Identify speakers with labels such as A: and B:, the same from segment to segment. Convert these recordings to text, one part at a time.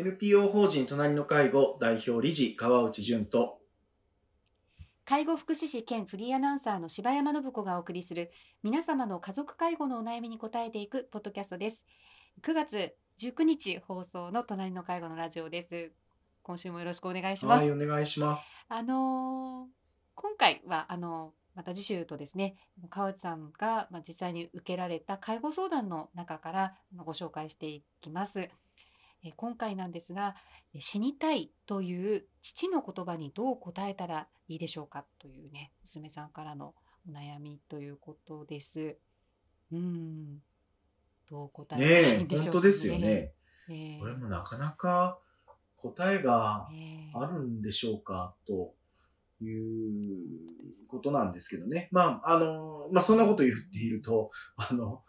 A: NPO 法人隣の介護代表理事川内淳と。
B: 介護福祉士兼フリーアナウンサーの柴山信子がお送りする皆様の家族介護のお悩みに答えていくポッドキャストです。9月19日放送の隣の介護のラジオです。今週もよろしくお願いします。
A: はいお願いします。
B: あのー今回はあのまた次週とですね川内さんがまあ実際に受けられた介護相談の中からまあご紹介していきます。えー今回なんですがえー死にたいという父の言葉にどう答えたらいいでしょうかというね娘さんからのお悩みということです。うん。どう答えたらい
A: ねえ
B: いんでしょうか
A: 本当ですよね。
B: ねえ
A: これもなかなか答えが
B: ね
A: あるんでしょうかということなんですけどね。まああのまあそんなこと言っているとあの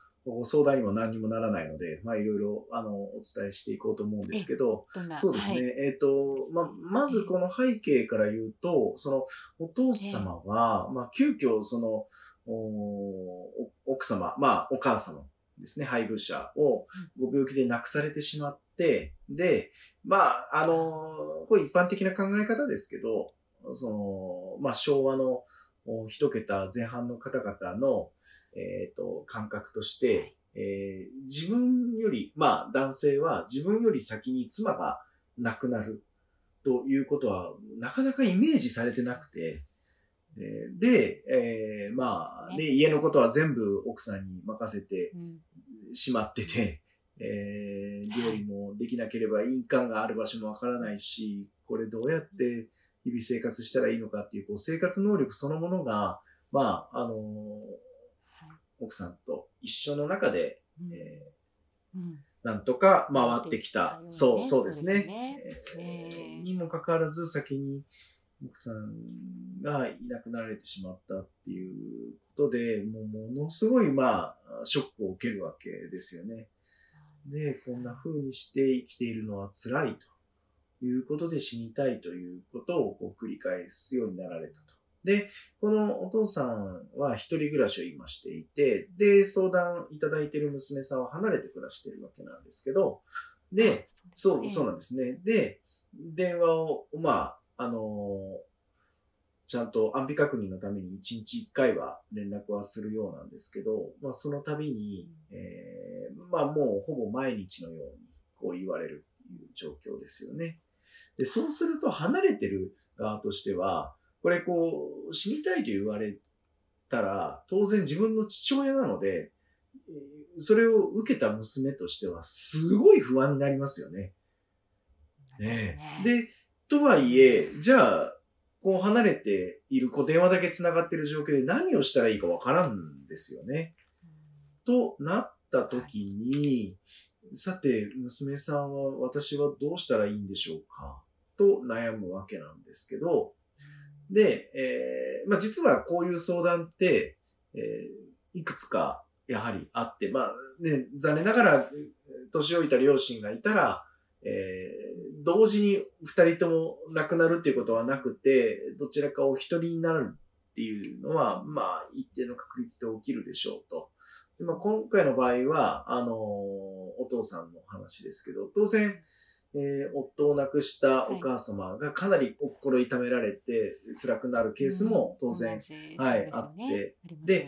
A: 相談にも何にもならないので、まあいろいろ、あの、お伝えしていこうと思うんですけど、そうですね。
B: はい。
A: えっ、と、まあ、まずこの背景から言うと、その、お父様は、まあ、急遽、その、おお奥様、まあ、お母様ですね、配偶者をご病気で亡くされてしまって、で、まあ、あの、これ一般的な考え方ですけど、その、まあ、昭和のお一桁前半の方々の、えっ、と、感覚として、えー自分より、まあ男性は自分より先に妻が亡くなるということはなかなかイメージされてなくて、えーで、えーまあ、
B: ね。
A: で、家のことは全部奥さんに任せて
B: うん。
A: しまってて、えー料理もできなければ印鑑がある場所もわからないし、これどうやって日々生活したらいいのかっていう、こう生活能力そのものが、まあ、あの
B: はい
A: 奥さんと一緒の中で、
B: うん
A: え
B: うん
A: ーなんとか回ってきた。
B: 回ってきた
A: そう、そうですね。
B: ね
A: えー
B: ね
A: にもかかわらず先に奥さんがいなくなられてしまったっていうことで、もうものすごい、まあ、ショックを受けるわけですよね。で、こんな風にして生きているのは辛いということで死にたいということをこう繰り返すようになられたと。で、このお父さんは一人暮らしを今していて、で、相談いただいている娘さんは離れて暮らしているわけなんですけど、で、そう、そうなんですね。で、電話を、まあ、あのーちゃんと安否確認のために1日1回は連絡はするようなんですけど、まあ、その度に、えーまあ、もうほぼ毎日のようにこう言われるっていう状況ですよね。で、そうすると離れてる側としては、これこう、死にたいと言われたら、当然自分の父親なので、えーそれを受けた娘としては、すごい不安になりますよね。ねえで、とはいえ、じゃあ、こう離れている、こう電話だけ繋がってる状況で何をしたらいいかわからんですよね。となった時に、さて、娘さんは私はどうしたらいいんでしょうか？と悩むわけなんですけど、で、えーまあ実はこういう相談って、えーいくつかやはりあって、まあね、残念ながら、年老いた両親がいたら、えー同時に二人とも亡くなるっていうことはなくて、どちらかお一人になるっていうのは、まあ一定の確率で起きるでしょうと。今回の場合は、あのーお父さんの話ですけど、当然、えー夫を亡くしたお母様がかなりお心痛められて辛くなるケースも当然、はいあって。で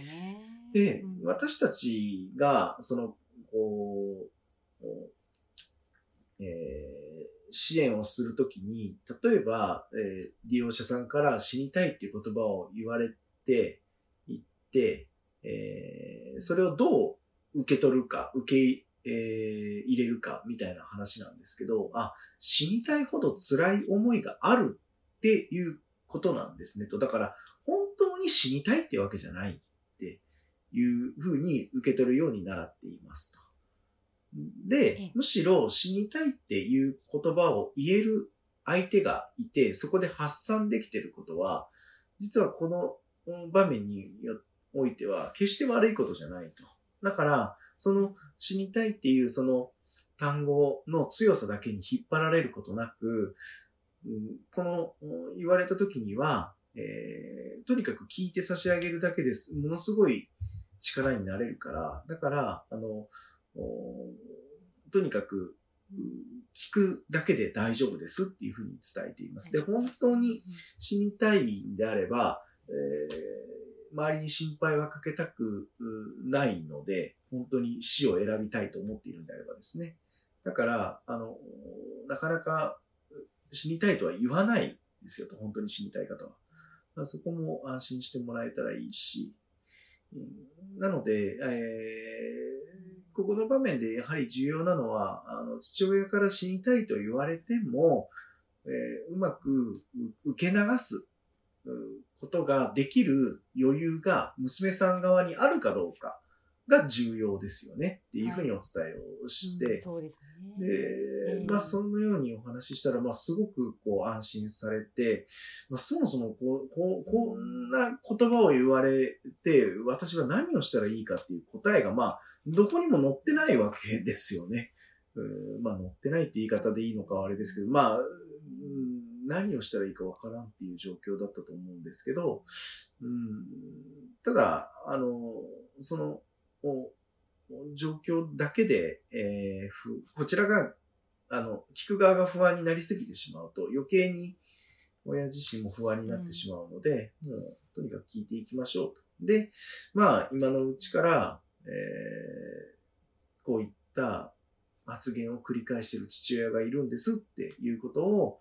A: で、
B: うん。
A: 私たちが、その、こう、こうえー支援をするときに、例えば、えー利用者さんから死にたいっていう言葉を言われて、言って、えーそれをどう受け取るか、受け、えー入れるか、みたいな話なんですけど、あ、死にたいほど辛い思いがあるっていうことなんですねと。だから、本当に死にたいってわけじゃないっていうふうに受け取るように習っていますと。
B: ええ
A: で、むしろ死にたいっていう言葉を言える相手がいて、そこで発散できてることは、実はこのうん場面においては決して悪いことじゃないと。だから、その死にたいっていうその単語の強さだけに引っ張られることなく、この言われた時には、えーとにかく聞いて差し上げるだけです。ものすごい力になれるから、だから、あの、とにかく、聞くだけで大丈夫ですっていうふうに伝えています。で、本当に死にたいんであれば、えー、周りに心配はかけたくないので、本当に死を選びたいと思っているんであればですね。だから、あの、なかなか死にたいとは言わないですよと、本当に死にたい方は。まあ、そこも安心してもらえたらいいし、なので、えー、ここの場面でやはり重要なのは、あの父親から死にたいと言われても、えー、うまく受け流すことができる余裕が娘さん側にあるかどうかが重要ですよね。っていうふうにお伝えをして、はい。うん、
B: そうです
A: ね。で、まあそのようにお話ししたら、まあすごくこう安心されて、まあそもそもこう、こう、こんな言葉を言われて、私は何をしたらいいかっていう答えが、まあ、どこにも載ってないわけですよね。うんまあ載ってないって言い方でいいのかはあれですけど、まあ、何をしたらいいかわからんっていう状況だったと思うんですけど、うん、ただ、あの、その、状況だけで、えー、こちらが、あの、聞く側が不安になりすぎてしまうと、余計に親自身も不安になってしまうので、うん、もう、とにかく聞いていきましょうと。で、まあ、今のうちから、えー、こういった発言を繰り返している父親がいるんですっていうことを、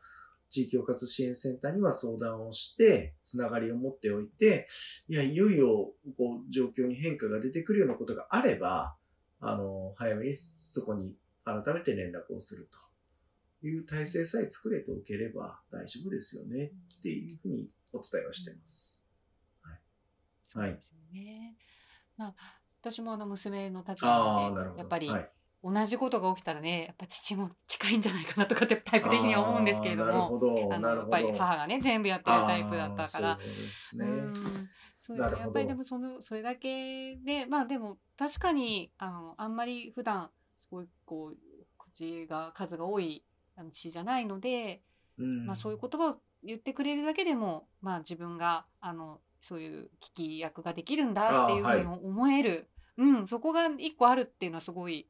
A: 地域包括支援センターには相談をして、つながりを持っておいて、いや、いよいよ、こう、状況に変化が出てくるようなことがあれば、あの、早めにそこに改めて連絡をするという体制さえ作れておければ大丈夫ですよねっていうふうにお伝えはしています。はい。
B: はい。ね。まあ、私もあの娘の立場で、やっぱり、はい同じことが起きたらねやっぱ父も近いんじゃないかなとかってタイプ的には思うんですけれどもあのやっぱり母がね全部やってるタイプだったからそうですね。そうですね。やっぱりでもそのそれだけでまあでも確かにあのあんまり普段すごいこう口が数が多い父じゃないので、うん、まあ、そういう言葉を言ってくれるだけでも、まあ、自分があのそういう聞き役ができるんだっていうふうに思える、はい、うん、そこが一個あるっていうのはすごい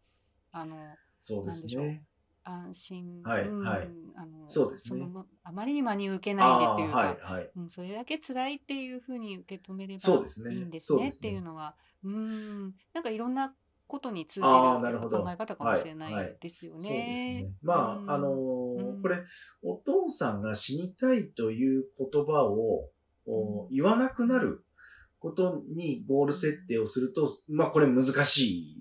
B: あの
A: そうですね。
B: 安心、
A: はい、はい、
B: あの
A: そうですね。
B: あまりに真に受けないでっていうか、はいはい、うん、それだけ辛いっていうふうに受け止めればいいんですね、ね、っていうのは。うん。なんかいろんなことに通じる考え方かもしれないですよね。はいはい、そうですね。
A: まあ、あのーうん、これ、お父さんが死にたいという言葉を、うん、言わなくなることにゴール設定をすると、まあこれ難しい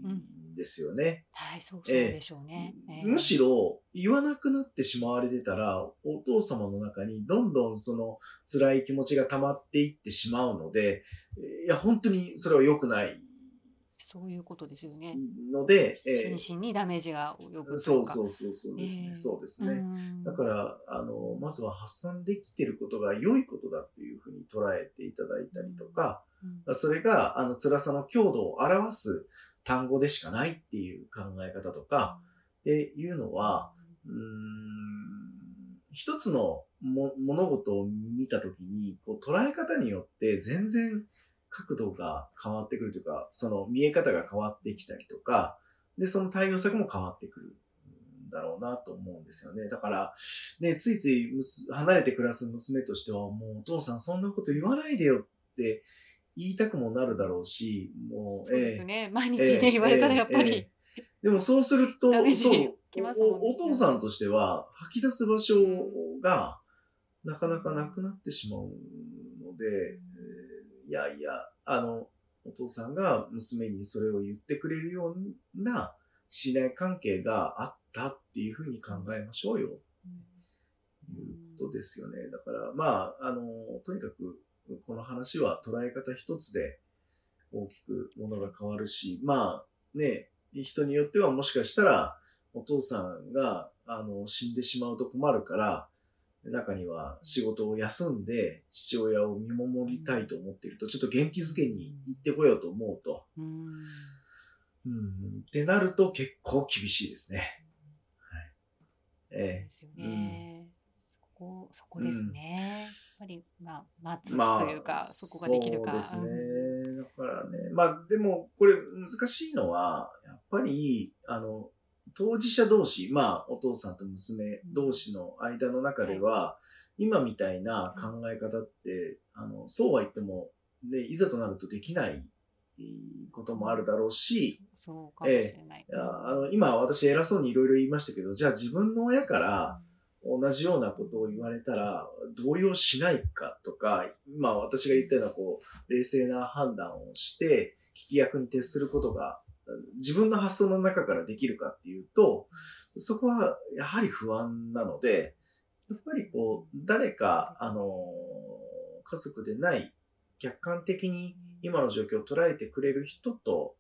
A: ですよね。
B: はい、そうそうでしょうね。
A: えー、むしろ言わなくなってしまわれてたら、お父様の中にどんどんその辛い気持ちが溜まっていってしまうので、いや、本当にそれは良くない
B: そういうことですよね。
A: ので、
B: えー、心身にダメージが及ぶ
A: そうそうそうそうですね。えー、そうですね。だから、あの、まずは発散できてることが良いことだっていうふうに捉えていただいたりとか、うん、それが、あの、辛さの強度を表す単語でしかないっていう考え方とか、っていうのは、うん、一つの物事を見たときに、こう捉え方によって全然角度が変わってくるというか、その見え方が変わってきたりとか、で、その対応策も変わってくるんだろうなと思うんですよね。だから、ね、ついつい離れて暮らす娘としては、もうお父さんそんなこと言わないでよって言いたくもなるだろうし、も
B: う、そうですね。えー、毎日ね、えー、言われたらやっぱり、え
A: ー、でもそうすると、そう、お父さんとしては吐き出す場所がなかなかなくなってしまうので、いやいや、あの、お父さんが娘にそれを言ってくれるような信頼関係があったっていうふうに考えましょうよ。うん、いうことですよね。だから、まあ、あの、とにかく、この話は捉え方一つで大きくものが変わるし、まあ、ね、人によってはもしかしたら、お父さんが、あの、死んでしまうと困るから、中には仕事を休んで父親を見守りたいと思っていると、ちょっと元気づけに行ってこようと思うと。うん。うん、ってなると結構厳しいですね。はい。
B: ええですよね。うん、そこ、そこですね。やっぱり、まあ、待つというか、まあ、そこができるか。
A: そうですね。だからね。まあ、でも、これ難しいのは、やっぱり、あの、当事者同士、まあ、お父さんと娘同士の間の中では、今みたいな考え方って、あの、そうは言っても、ね、いざとなるとできないこともあるだろうし、
B: そうかもしれない。
A: いやあの今私偉そうにいろいろ言いましたけど、じゃあ自分の親から同じようなことを言われたら動揺しないかとか、今私が言ったようなこう、冷静な判断をして、聞き役に徹することが自分の発想の中からできるかっていうと、そこはやはり不安なので、やっぱりこう、誰か、あの、家族でない、客観的に今の状況を捉えてくれる人と、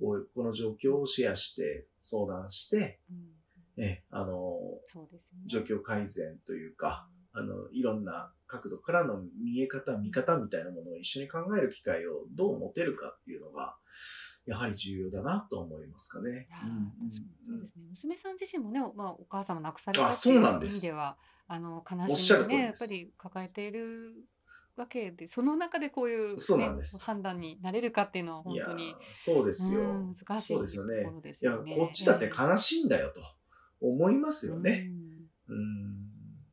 A: こうこの状況をシェアして、相談して、
B: うん。
A: え、あの、
B: そうですよね。
A: 状況改善というか、あの、いろんな角度からの見え方、見方みたいなものを一緒に考える機会をどう持てるかっていうのが、やはり重要だなと思いますかね。
B: そうですね。娘さん自身もね、まあ、お母様亡くされ
A: あ
B: たっていう
A: そうなんです
B: 意味では、あの悲
A: し
B: みをね、やっぱり抱えているわけで、その中でこういう、ね、
A: そうなんです
B: 判断になれるかっていうのは本当に、
A: そうですよ。
B: うん難しい
A: そうですよね
B: ところです
A: いや、
B: よね。
A: こっちだって悲しいんだよと思いますよね。
B: うん。
A: うん。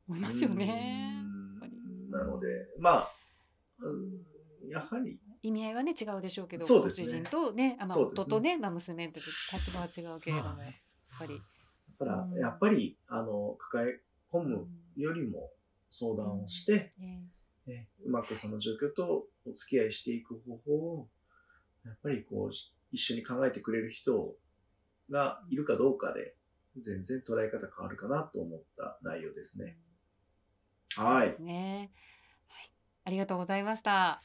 B: 思いますよね。
A: なので、まあ、うんやはり、
B: 意味合いはね違うでしょうけど、
A: そうですね。
B: ご主人とね、あまあ、夫とね、まあ、娘って立場は違うけれども、
A: はい
B: やっぱり、
A: だから
B: うん、
A: やっぱり、あの、抱え込むよりも相談をして、うまくその状況とお付き合いしていく方法を、やっぱりこう、一緒に考えてくれる人がいるかどうかで、全然捉え方変わるかなと思った内容ですね。はい
B: そうです。ね。はい。ありがとうございました。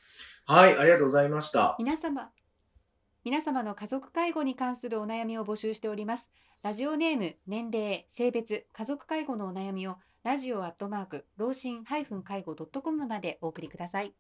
A: はい、ありがとうございました。
B: 皆様、皆様の家族介護に関するお悩みを募集しております。ラジオネーム、年齢、性別、家族介護のお悩みをラジオアットマーク、老人介護 .com までお送りください。